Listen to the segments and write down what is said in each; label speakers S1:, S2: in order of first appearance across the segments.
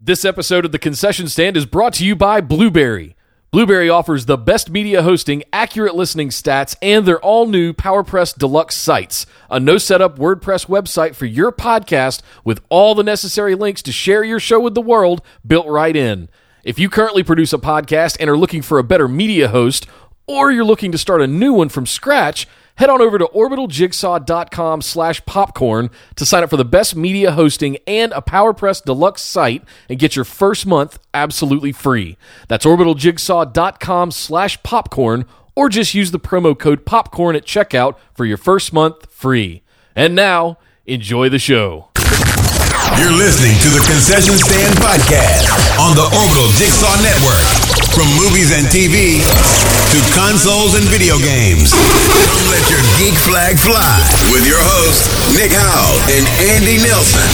S1: This episode of the concession stand is brought to you by Blubrry. Blubrry offers the best media hosting, accurate listening stats, and their all new PowerPress Deluxe sites, a no setup WordPress website for your podcast with all the necessary links to share your show with the world built right in. If you currently produce a podcast and are looking for a better media host, or you're looking to start a new one from scratch, head on over to orbitaljigsaw.com slash popcorn to sign up for the best media hosting and a PowerPress Deluxe site and get your first month absolutely free. That's orbitaljigsaw.com slash popcorn or just use the promo code popcorn at checkout for your first month free. And now, enjoy the show.
S2: You're listening to the Concession Stand Podcast on the Orbital Jigsaw Network. From movies and TV to consoles and video games. Come let your geek flag fly with your hosts, Nick Howell and Andy Nelson.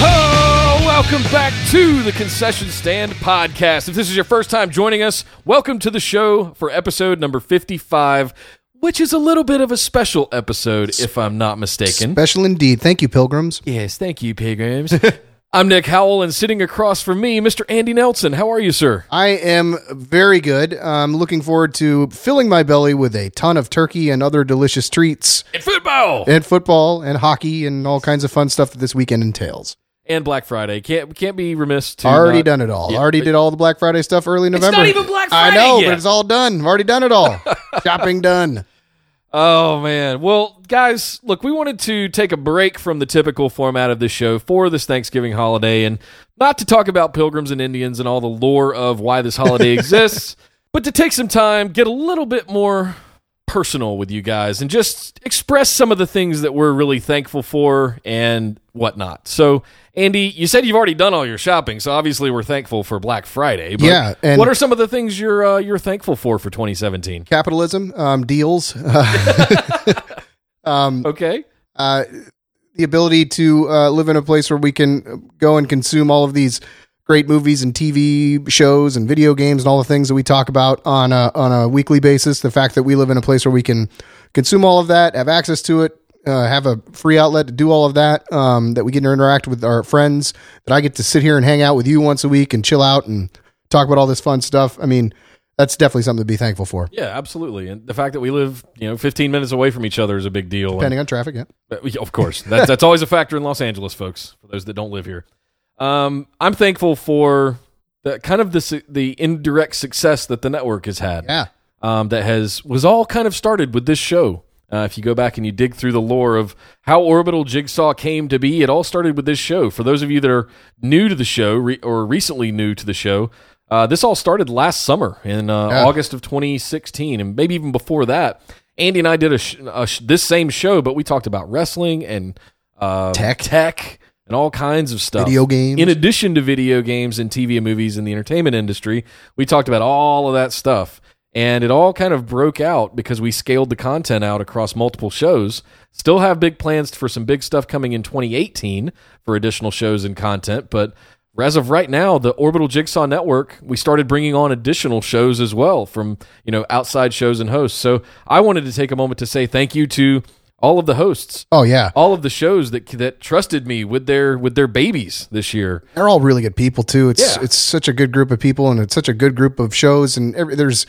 S1: Oh, welcome back to the Concession Stand Podcast. If this is your first time joining us, welcome to the show for episode number 55, which is a little bit of a special episode, if I'm not mistaken.
S3: Special indeed. Thank you, pilgrims.
S1: Yes, thank you, Pilgrims. I'm Nick Howell, and sitting across from me, Mr. Andy Nelson. How are you, sir?
S3: I am very good. I'm looking forward to filling my belly with a ton of turkey and other delicious treats,
S1: And football!
S3: and football and hockey and all kinds of fun stuff that this weekend entails.
S1: And Black Friday. Can't can't be remiss to
S3: Already
S1: not-
S3: done it all.
S1: Yeah,
S3: Already did all the Black Friday stuff early November.
S1: not even Black Friday.
S3: I know,
S1: yet.
S3: but it's all done. I've already done it all. Shopping done.
S1: Oh man. Well, guys, look, we wanted to take a break from the typical format of this show for this Thanksgiving holiday and not to talk about pilgrims and Indians and all the lore of why this holiday exists, but to take some time, get a little bit more personal with you guys and just express some of the things that we're really thankful for and whatnot. So, Andy, you said you've already done all your shopping, so obviously we're thankful for Black Friday. But
S3: Yeah, and-
S1: what are some of the things you're uh, you're thankful for for 2017?
S3: Capitalism, um, deals, um,
S1: Okay.
S3: uh, the ability to uh, live in a place where we can go and consume all of these great movies and TV shows and video games and all the things that we talk about on a, on a weekly basis. The fact that we live in a place where we can consume all of that, have access to it, uh, have a free outlet to do all of that, um, that we get to interact with our friends, that I get to sit here and hang out with you once a week and chill out and talk about all this fun stuff. I mean, that's definitely something to be thankful for.
S1: Yeah, absolutely. And the fact that we live, you know, 15 minutes away from each other is a big deal. And-
S3: Depending on traffic, yeah.
S1: Uh, yeah, Of course, that's that's always a factor in Los Angeles, folks. For those that don't live here, um, I'm thankful for the kind of the the indirect success that the network has had.
S3: Yeah.
S1: um, that has was all kind of started with this show. Uh, if you go back and you dig through the lore of how Orbital Jigsaw came to be, it all started with this show. For those of you that are new to the show re- or recently new to the show, uh, this all started last summer in uh,
S3: Yeah.
S1: August of 2016, and maybe even before that. Andy and I did a, sh- a sh- this same show, but we talked about wrestling and uh,
S3: Tech.
S1: tech, and all kinds of stuff.
S3: Video games.
S1: In addition to video games and TV and movies and the entertainment industry, we talked about all of that stuff. And it all kind of broke out because we scaled the content out across multiple shows. Still have big plans for some big stuff coming in 2018 for additional shows and content. But as of right now, the Orbital Jigsaw Network, we started bringing on additional shows as well from, you know, outside shows and hosts. So I wanted to take a moment to say thank you to all of the hosts
S3: Oh, yeah.
S1: all of the shows that that trusted me with their with their babies this year.
S3: they're all really good people too. It's
S1: Yeah.
S3: it's such a good group of people, and it's such a good group of shows, and every, there's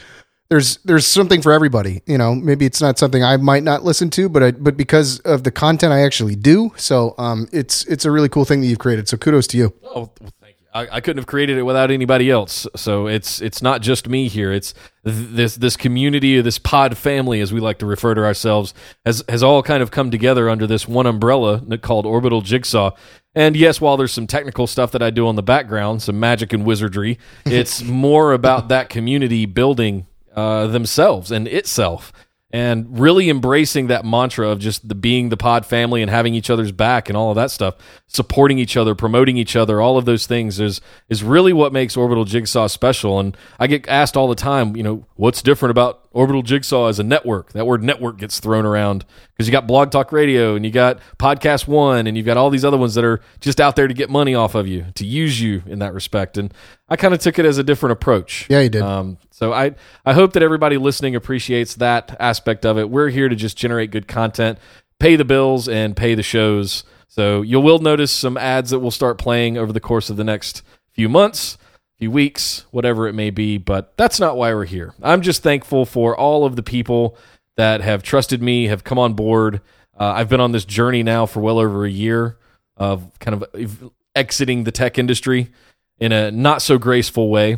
S3: there's there's something for everybody. You know, maybe it's not something I might not listen to, but I, but because of the content I actually do, so um, it's it's a really cool thing that you've created. So kudos to you.
S1: Oh, you. I, I couldn't have created it without anybody else. So it's it's not just me here. It's th- this this community, this pod family, as we like to refer to ourselves, has has all kind of come together under this one umbrella called Orbital Jigsaw. And yes, while there's some technical stuff that I do on the background, some magic and wizardry, it's more about that community building uh, themselves and itself. And really embracing that mantra of just the being the pod family and having each other's back and all of that stuff, supporting each other, promoting each other, all of those things is is really what makes Orbital Jigsaw special. And I get asked all the time, you know, what's different about Orbital Jigsaw as a network. That word network gets thrown around because you got Blog Talk Radio and you got Podcast One and you've got all these other ones that are just out there to get money off of you, to use you in that respect. And I kind of took it as a different approach.
S3: Yeah, you did.
S1: Um, so I, I hope that everybody listening appreciates that aspect of it. We're here to just generate good content, pay the bills, and pay the shows. So you will notice some ads that will start playing over the course of the next few months few weeks, whatever it may be. But that's not why we're here. I'm just thankful for all of the people that have trusted me, have come on board. Uh, I've been on this journey now for well over a year of kind of exiting the tech industry in a not so graceful way,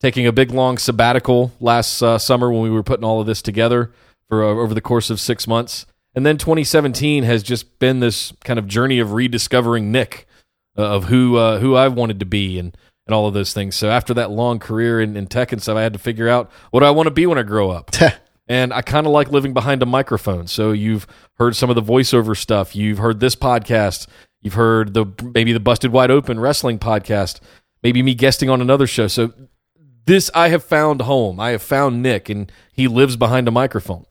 S1: taking a big long sabbatical last uh, summer when we were putting all of this together for uh, over the course of six months. And then 2017 has just been this kind of journey of rediscovering Nick, uh, of who uh, who I wanted to be, and and all of those things. So after that long career in, in tech and stuff, I had to figure out what do I want to be when I grow up. and I kind of like living behind a microphone. So you've heard some of the voiceover stuff. You've heard this podcast. You've heard the maybe the Busted Wide Open wrestling podcast. Maybe me guesting on another show. So this I have found home. I have found Nick, and he lives behind a microphone.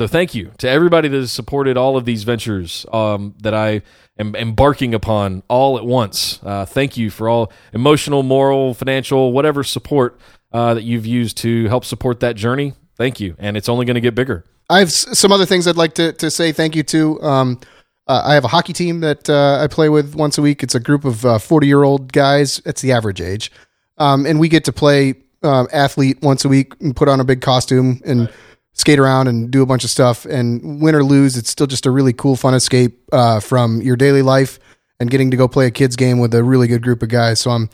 S1: So thank you to everybody that has supported all of these ventures um, that I am embarking upon all at once. Uh, thank you for all emotional, moral, financial, whatever support uh, that you've used to help support that journey. Thank you, and it's only going to get bigger.
S3: I have some other things I'd like to, to say thank you to. Um, uh, I have a hockey team that uh, I play with once a week. It's a group of 40 year old guys. It's the average age. Um, and we get to play um, athlete once a week and put on a big costume and right skate around and do a bunch of stuff. And win or lose, it's still just a really cool, fun escape uh, from your daily life and getting to go play a kids game with a really good group of guys. So I'm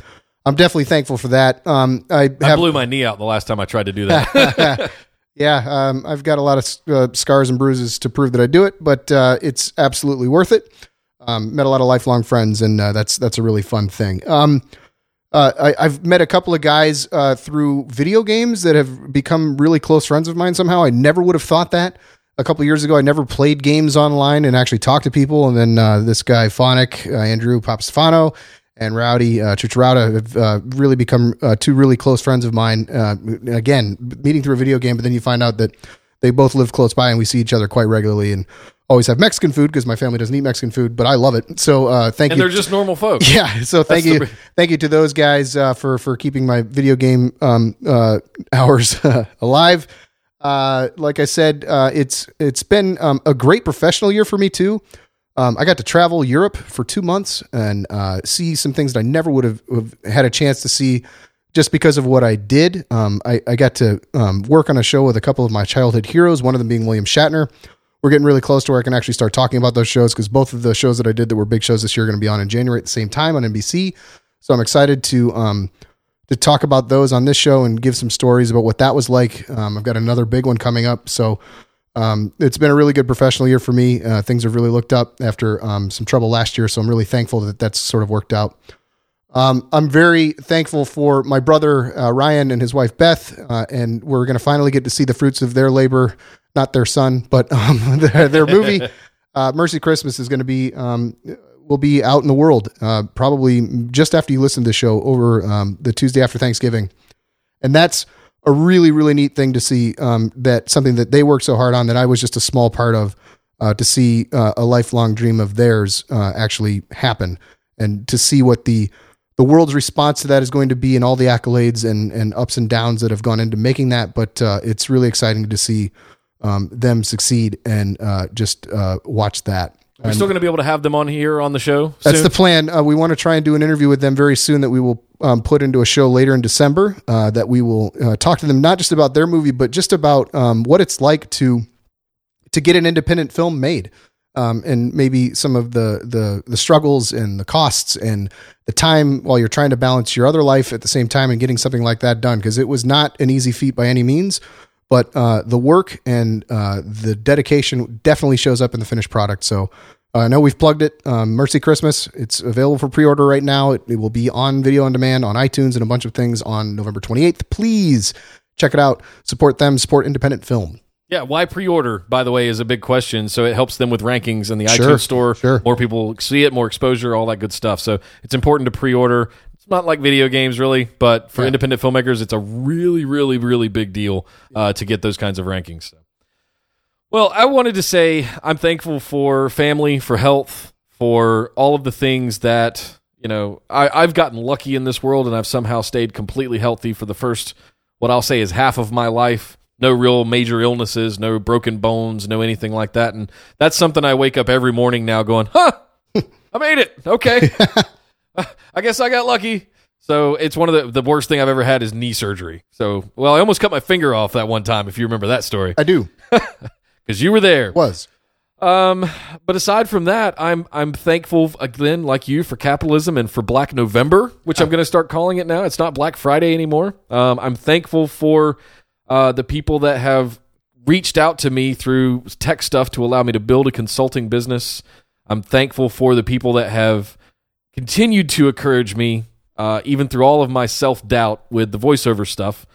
S3: I'm definitely thankful for that. Um, I, have,
S1: I blew my knee out the last time I tried to do that.
S3: yeah, um, I've got a lot of uh, scars and bruises to prove that I do it, but uh, it's absolutely worth it. Um, met a lot of lifelong friends, and uh, that's that's a really fun thing. Uh, I, have met a couple of guys uh, through video games that have become really close friends of mine somehow. I never would have thought that. A couple years ago, I never played games online and actually talked to people. And then uh, this guy, Phonic, uh, Andrew Papastefano, and Rowdy uh, have uh, really become two really close friends of mine. Again, meeting through a video game, but then you find out that they both live close by and we see each other quite regularly. And always have Mexican food because my family doesn't eat Mexican food, but I love it. So uh, thank
S1: and
S3: you.
S1: And they're just normal folks.
S3: Yeah. So thank That's you, the... thank you to those guys uh, for for keeping my video game um, uh, hours alive. Uh, like I said, uh, it's it's been um, a great professional year for me too. Um, I got to travel Europe for two months and uh, see some things that I never would have, have, had a chance to see just because of what I did. Um, I, I, got to um, work on a show with a couple of my childhood heroes, one of them being William Shatner we're getting really close to where I can actually start talking about those shows because both of the shows that I did that were big shows this year are going to be on in January at the same time on NBC. So I'm excited to um, to talk about those on this show and give some stories about what that was like. Um, I've got another big one coming up, so um, it's been a really good professional year for me. Uh, things have really looked up after um, some trouble last year, so I'm really thankful that that's sort of worked out. Um, I'm very thankful for my brother uh, Ryan and his wife Beth, uh, and we're going to finally get to see the fruits of their labor not their son, but um, their, their movie uh, Mercy Christmas is going to be um, will be out in the world uh, probably just after you listen to the show over um, the Tuesday after Thanksgiving, and that's a really really neat thing to see. Um, that something that they worked so hard on that I was just a small part of uh, to see uh, a lifelong dream of theirs uh, actually happen, and to see what the the world's response to that is going to be and all the accolades and, and ups and downs that have gone into making that. But uh, it's really exciting to see um, them succeed and uh, just uh, watch that.
S1: We're still going to be able to have them on here on the show.
S3: That's the plan. Uh, we want to try and do an interview with them very soon that we will um, put into a show later in December. Uh, that we will uh, talk to them not just about their movie, but just about um, what it's like to to get an independent film made, um, and maybe some of the the the struggles and the costs and the time while you're trying to balance your other life at the same time and getting something like that done because it was not an easy feat by any means. But uh, the work and uh, the dedication definitely shows up in the finished product. So uh, I know we've plugged it. Um, Mercy Christmas. It's available for pre-order right now. It, it, will be on video on demand on iTunes and a bunch of things on November 28th. Please check it out. Support them. Support independent film.
S1: Yeah, why pre-order? By the way, is a big question. So it helps them with rankings in the sure, iTunes store.
S3: Sure.
S1: More people see it, more exposure, all that good stuff. So it's important to pre-order It's not like video games, really, but for
S3: Yeah.
S1: independent filmmakers, it's a really, really, really big deal uh, to get those kinds of rankings. Well, I wanted to say I'm thankful for family, for health, for all of the things that you know. I, I've gotten lucky in this world, and I've somehow stayed completely healthy for the first, what I'll say is half of my life. No real major illnesses, no broken bones, no anything like that, and that's something I wake up every morning now going, "Huh, I made it. Okay, I guess I got lucky." So it's one of the the worst thing I've ever had is knee surgery. So well, I almost cut my finger off that one time. If you remember that story,
S3: I do.
S1: because you were there.
S3: Was.
S1: Um, but aside from that, I'm I'm thankful again, like you, for capitalism and for Black November, which I'm going to start calling it now. It's not Black Friday anymore. Um, I'm thankful for uh, the people that have reached out to me through tech stuff to allow me to build a consulting business. I'm thankful for the people that have continued to encourage me, uh, even through all of my self doubt with the voiceover stuff,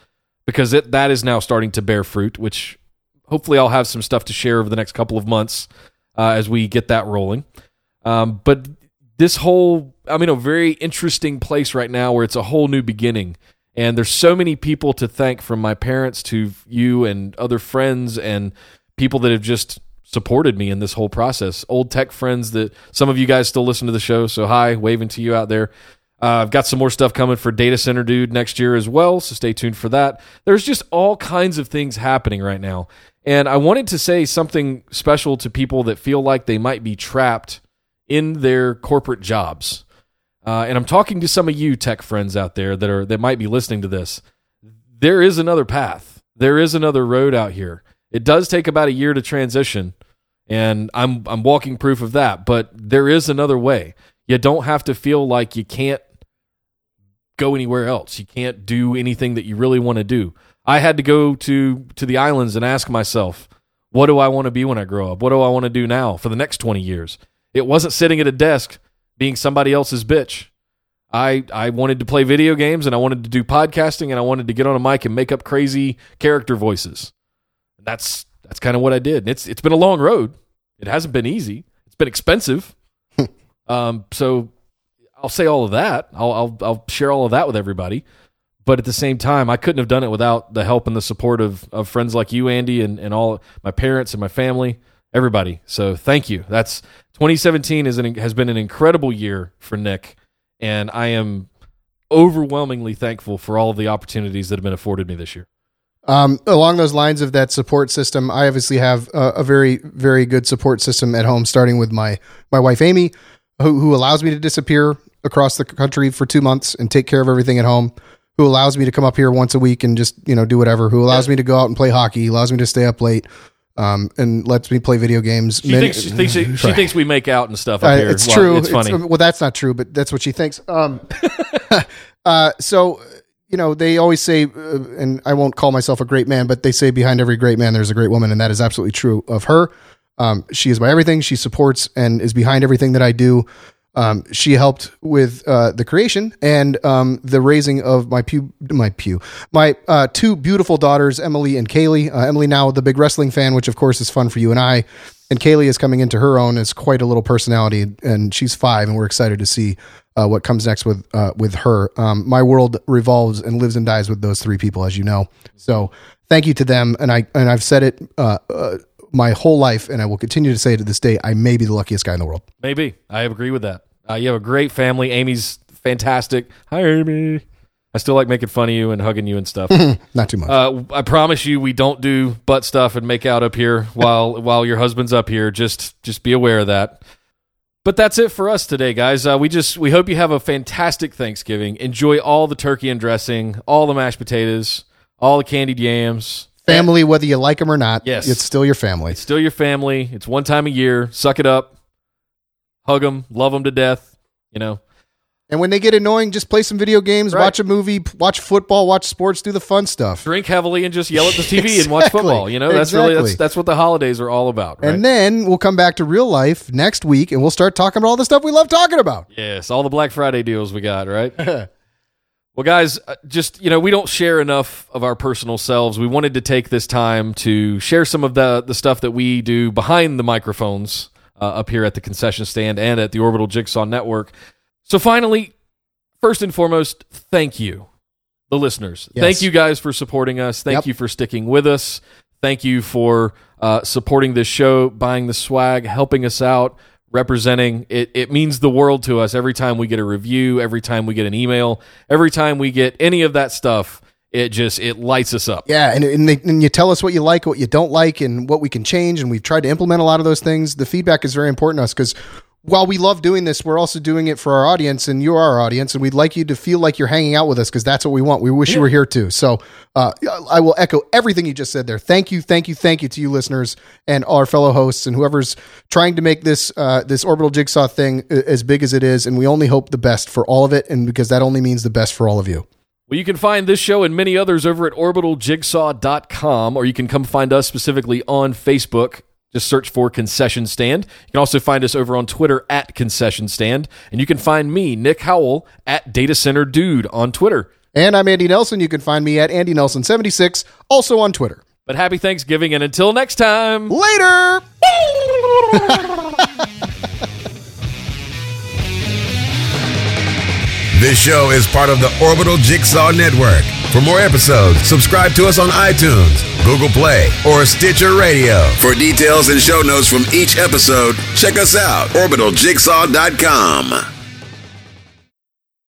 S1: because it, that is now starting to bear fruit, which hopefully I'll have some stuff to share over the next couple of months uh, as we get that rolling. Um, but this whole, I'm in a very interesting place right now where it's a whole new beginning. And there's so many people to thank from my parents to you and other friends and people that have just supported me in this whole process. Old tech friends that some of you guys still listen to the show. So, hi, waving to you out there. Uh, I've got some more stuff coming for Data Center Dude next year as well. So, stay tuned for that. There's just all kinds of things happening right now. And I wanted to say something special to people that feel like they might be trapped in their corporate jobs. Uh, and I'm talking to some of you tech friends out there that are that might be listening to this. There is another path. There is another road out here. It does take about a year to transition, and I'm I'm walking proof of that. But there is another way. You don't have to feel like you can't go anywhere else. You can't do anything that you really want to do. I had to go to to the islands and ask myself, what do I want to be when I grow up? What do I want to do now for the next 20 years? It wasn't sitting at a desk being somebody else's bitch. I I wanted to play video games and I wanted to do podcasting and I wanted to get on a mic and make up crazy character voices. That's that's kind of what I did. And it's it's been a long road. It hasn't been easy. It's been expensive. um, so I'll say all of that. I'll, I'll I'll share all of that with everybody. But at the same time, I couldn't have done it without the help and the support of, of friends like you, Andy, and, and all my parents and my family, everybody. So thank you. That's 2017 is an, has been an incredible year for Nick, and I am overwhelmingly thankful for all of the opportunities that have been afforded me this year.
S3: Um, along those lines of that support system, I obviously have a, a very, very good support system at home, starting with my my wife Amy, who, who allows me to disappear across the country for two months and take care of everything at home. Who allows me to come up here once a week and just you know do whatever. Who allows me to go out and play hockey. Allows me to stay up late. Um, and lets me play video games.
S1: She thinks she thinks, she, she thinks we make out and stuff up
S3: uh,
S1: here.
S3: it's
S1: Well,
S3: true.
S1: It's funny.
S3: well, that's not true, but that's what she thinks. Um, uh, so you know, they always say, uh, and I won't call myself a great man, but they say behind every great man there's a great woman, and that is absolutely true of her. Um, she is my everything. She supports and is behind everything that I do. Um, she helped with uh, the creation and um, the raising of my pew, my pew, my uh, two beautiful daughters, Emily and Kaylee. Uh, Emily now the big wrestling fan, which of course is fun for you and I. And Kaylee is coming into her own as quite a little personality, and she's five, and we're excited to see uh, what comes next with uh, with her. Um, my world revolves and lives and dies with those three people, as you know. So thank you to them, and I and I've said it uh, uh, my whole life, and I will continue to say it to this day. I may be the luckiest guy in the world.
S1: Maybe I agree with that. Uh, you have a great family. Amy's fantastic. Hi, Amy. I still like making fun of you and hugging you and stuff.
S3: Not too much.
S1: Uh, I promise you, we don't do butt stuff and make out up here while while your husband's up here. Just just be aware of that. But that's it for us today, guys. Uh, we just we hope you have a fantastic Thanksgiving. Enjoy all the turkey and dressing, all the mashed potatoes, all the candied yams.
S3: Family, whether you like them or not,
S1: Yes.
S3: it's still your family.
S1: It's still your family. It's one time a year. Suck it up. Hug them. Love them to death. You know.
S3: And when they get annoying, just play some video games,
S1: Right.
S3: watch a movie, watch football, watch sports, do the fun stuff.
S1: drink heavily and just yell at the TV and watch football. You know, that's really that's that's what the holidays are all about, right?
S3: And then we'll come back to real life next week and we'll start talking about all the stuff we love talking about.
S1: yes, all the Black Friday deals we got, right? well, guys, uh, just you know, we don't share enough of our personal selves. We wanted to take this time to share some of the the stuff that we do behind the microphones uh, up here at the concession stand and at the Orbital Jigsaw Network. So finally, first and foremost, thank you, the listeners.
S3: Yes.
S1: Thank you guys for supporting us. Thank
S3: Yep.
S1: you for sticking with us. Thank you for uh, supporting this show, buying the swag, helping us out, representing. It, it means the world to us every time we get a review, every time we get an email, every time we get any of that stuff. It just it lights us up.
S3: Yeah, and and, they, and you tell us what you like, what you don't like, and what we can change. And we've tried to implement a lot of those things. The feedback is very important to us because while we love doing this, we're also doing it for our audience, and you're our audience, and we'd like you to feel like you're hanging out with us because that's what we want. We wish you were here too. So uh, I will echo everything you just said there. Thank you, thank you, thank you to you listeners and our fellow hosts and whoever's trying to make this uh, this orbital jigsaw thing as big as it is. And we only hope the best for all of it, and because that only means the best for all of you.
S1: Well, you can find this show and many others over at orbitaljigsaw.com, or you can come find us specifically on Facebook. Just search for Concession Stand. You can also find us over on Twitter at Concession Stand. And you can find me, Nick Howell, at Data Center Dude on Twitter.
S3: And I'm Andy Nelson. You can find me at Andy Nelson76, also on Twitter.
S1: But happy Thanksgiving, and until next time.
S3: Later.
S2: This show is part of the Orbital Jigsaw Network. For more episodes, subscribe to us on iTunes, Google Play, or Stitcher Radio. For details and show notes from each episode, check us out, orbitaljigsaw.com.